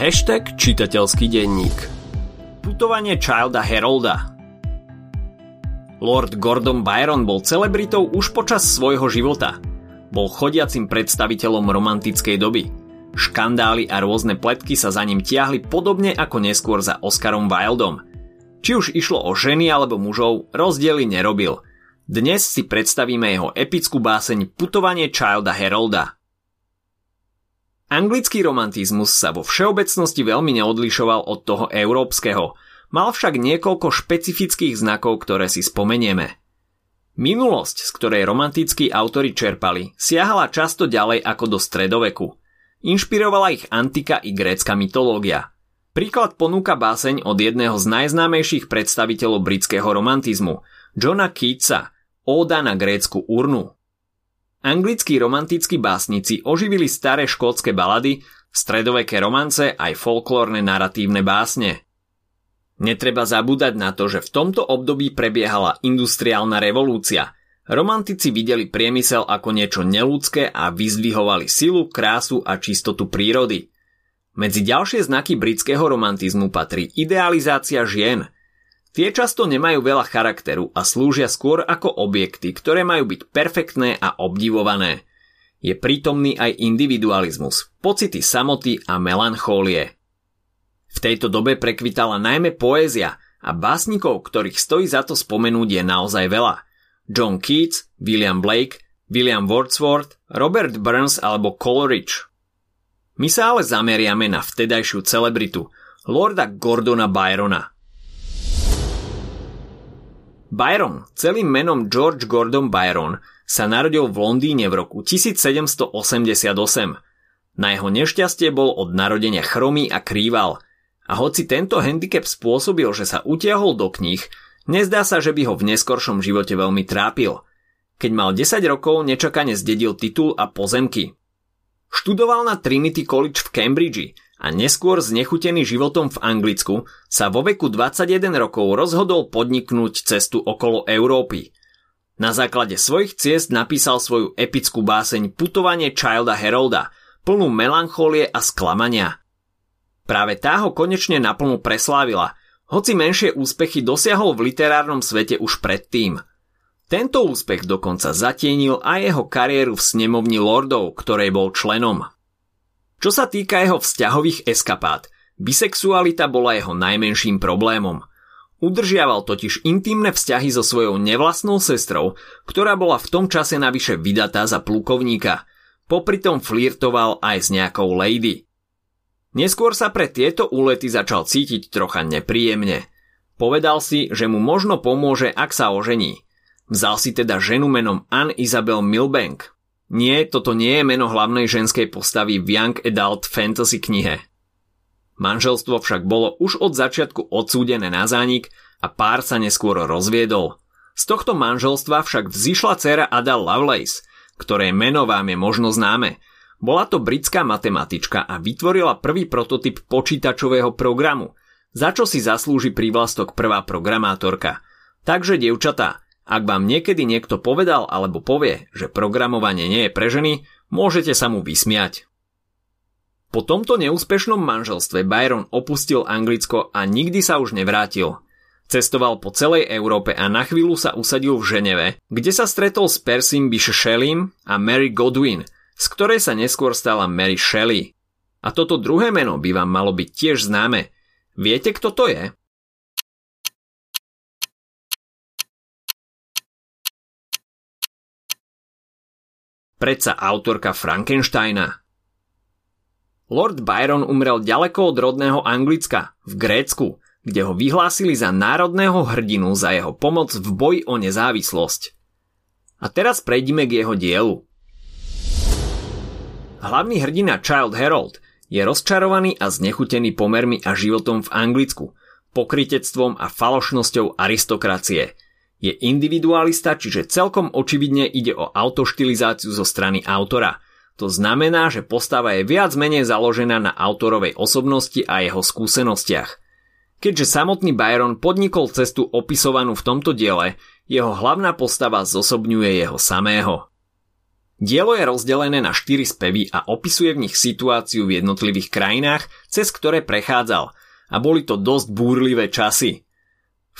Hashtag čitateľský denník Putovanie Childa Herolda Lord Gordon Byron bol celebritou už počas svojho života. Bol chodiacim predstaviteľom romantickej doby. Škandály a rôzne pletky sa za ním tiahli podobne ako neskôr za Oscarom Wildom. Či už išlo o ženy alebo mužov, rozdiely nerobil. Dnes si predstavíme jeho epickú báseň Putovanie Childa Herolda – Anglický romantizmus sa vo všeobecnosti veľmi neodlišoval od toho európskeho, mal však niekoľko špecifických znakov, ktoré si spomenieme. Minulosť, z ktorej romantickí autory čerpali, siahala často ďalej ako do stredoveku. Inšpirovala ich antika i grécka mytológia. Príklad ponúka báseň od jedného z najznámejších predstaviteľov britského romantizmu, Johna Keatsa, Óda na grécku urnu, Anglickí romantickí básnici oživili staré škótske balady, stredoveké romance aj folklórne naratívne básne. Netreba zabúdať na to, že v tomto období prebiehala industriálna revolúcia. Romantici videli priemysel ako niečo neludské a vyzdvihovali silu, krásu a čistotu prírody. Medzi ďalšie znaky britského romantizmu patrí idealizácia žien – Tie často nemajú veľa charakteru a slúžia skôr ako objekty, ktoré majú byť perfektné a obdivované. Je prítomný aj individualizmus, pocity samoty a melanchólie. V tejto dobe prekvitala najmä poézia a básnikov, ktorých stojí za to spomenúť je naozaj veľa. John Keats, William Blake, William Wordsworth, Robert Burns alebo Coleridge. My sa ale zameriame na vtedajšiu celebritu, Lorda Gordona Byrona, Byron, celým menom George Gordon Byron, sa narodil v Londýne v roku 1788. Na jeho nešťastie bol od narodenia chromý a krýval. A hoci tento handicap spôsobil, že sa utiahol do kníh, nezdá sa, že by ho v neskoršom živote veľmi trápil. Keď mal 10 rokov, nečakane zdedil titul a pozemky. Študoval na Trinity College v Cambridge a neskôr znechutený životom v Anglicku sa vo veku 21 rokov rozhodol podniknúť cestu okolo Európy. Na základe svojich ciest napísal svoju epickú báseň Putovanie Childa Herolda, plnú melancholie a sklamania. Práve tá ho konečne naplno preslávila, hoci menšie úspechy dosiahol v literárnom svete už predtým. Tento úspech dokonca zatienil aj jeho kariéru v snemovni lordov, ktorej bol členom. Čo sa týka jeho vzťahových eskapát, bisexualita bola jeho najmenším problémom. Udržiaval totiž intimné vzťahy so svojou nevlastnou sestrou, ktorá bola v tom čase navyše vydatá za plukovníka. Popritom flirtoval aj s nejakou lady. Neskôr sa pre tieto úlety začal cítiť trocha nepríjemne. Povedal si, že mu možno pomôže, ak sa ožení. Vzal si teda ženu menom Anne Isabel Milbank, nie, toto nie je meno hlavnej ženskej postavy v Young Adult Fantasy knihe. Manželstvo však bolo už od začiatku odsúdené na zánik a pár sa neskôr rozviedol. Z tohto manželstva však vzýšla dcera Ada Lovelace, ktoré meno vám je možno známe. Bola to britská matematička a vytvorila prvý prototyp počítačového programu, za čo si zaslúži prívlastok prvá programátorka. Takže, dievčatá, ak vám niekedy niekto povedal alebo povie, že programovanie nie je pre ženy, môžete sa mu vysmiať. Po tomto neúspešnom manželstve Byron opustil Anglicko a nikdy sa už nevrátil. Cestoval po celej Európe a na chvíľu sa usadil v Ženeve, kde sa stretol s Persim Bysh Shelleym a Mary Godwin, z ktorej sa neskôr stala Mary Shelley. A toto druhé meno by vám malo byť tiež známe. Viete, kto to je? Predsa autorka Frankensteina. Lord Byron umrel ďaleko od rodného Anglicka, v Grécku, kde ho vyhlásili za národného hrdinu za jeho pomoc v boji o nezávislosť. A teraz prejdime k jeho dielu. Hlavný hrdina Child Herald je rozčarovaný a znechutený pomermi a životom v Anglicku, pokritectvom a falošnosťou aristokracie – je individualista, čiže celkom očividne ide o autoštilizáciu zo strany autora. To znamená, že postava je viac menej založená na autorovej osobnosti a jeho skúsenostiach. Keďže samotný Byron podnikol cestu opisovanú v tomto diele, jeho hlavná postava zosobňuje jeho samého. Dielo je rozdelené na štyri spevy a opisuje v nich situáciu v jednotlivých krajinách, cez ktoré prechádzal a boli to dosť búrlivé časy.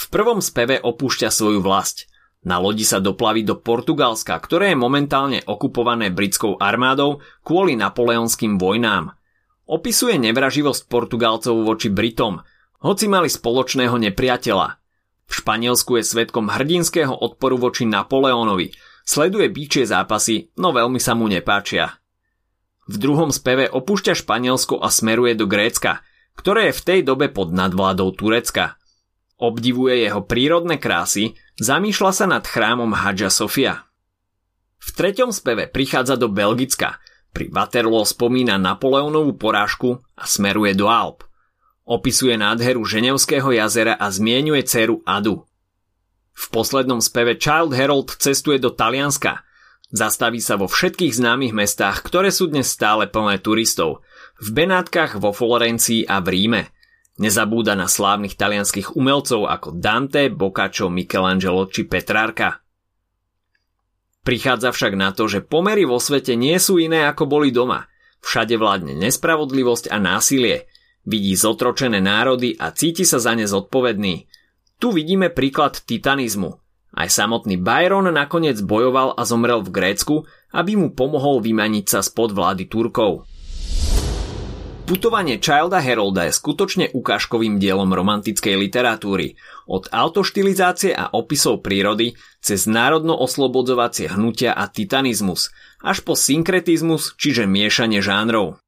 V prvom speve opúšťa svoju vlast. Na lodi sa doplaví do Portugalska, ktoré je momentálne okupované britskou armádou kvôli napoleonským vojnám. Opisuje nevraživosť Portugalcov voči Britom, hoci mali spoločného nepriateľa. V Španielsku je svetkom hrdinského odporu voči Napoleónovi, Sleduje bíčie zápasy, no veľmi sa mu nepáčia. V druhom speve opúšťa Španielsko a smeruje do Grécka, ktoré je v tej dobe pod nadvládou Turecka. Obdivuje jeho prírodné krásy, zamýšľa sa nad chrámom Hadža Sofia. V treťom speve prichádza do Belgicka, pri Waterloo spomína Napoleónovú porážku a smeruje do Alp. Opisuje nádheru Ženevského jazera a zmienuje dceru Adu. V poslednom speve Child Herald cestuje do Talianska. Zastaví sa vo všetkých známych mestách, ktoré sú dnes stále plné turistov. V Benátkach, vo Florencii a v Ríme. Nezabúda na slávnych talianských umelcov ako Dante, Boccaccio, Michelangelo či Petrarka. Prichádza však na to, že pomery vo svete nie sú iné ako boli doma. Všade vládne nespravodlivosť a násilie. Vidí zotročené národy a cíti sa za ne zodpovedný. Tu vidíme príklad titanizmu. Aj samotný Byron nakoniec bojoval a zomrel v Grécku, aby mu pomohol vymaniť sa spod vlády Turkov. Putovanie Childa Herolda je skutočne ukážkovým dielom romantickej literatúry, od autoštilizácie a opisov prírody cez národno-oslobodzovacie hnutia a titanizmus, až po synkretizmus, čiže miešanie žánrov.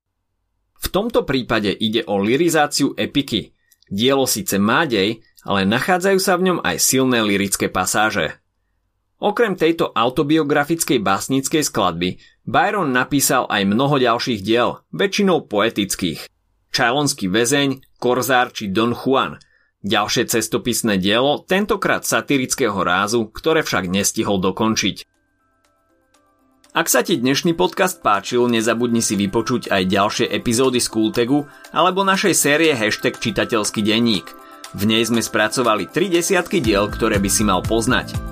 V tomto prípade ide o lirizáciu epiky. Dielo síce má dej, ale nachádzajú sa v ňom aj silné lirické pasáže. Okrem tejto autobiografickej básnickej skladby, Byron napísal aj mnoho ďalších diel, väčšinou poetických. Čajlonský väzeň, Korzár či Don Juan. Ďalšie cestopisné dielo, tentokrát satirického rázu, ktoré však nestihol dokončiť. Ak sa ti dnešný podcast páčil, nezabudni si vypočuť aj ďalšie epizódy z Kultegu alebo našej série hashtag čitateľský denník – v nej sme spracovali 3 desiatky diel, ktoré by si mal poznať.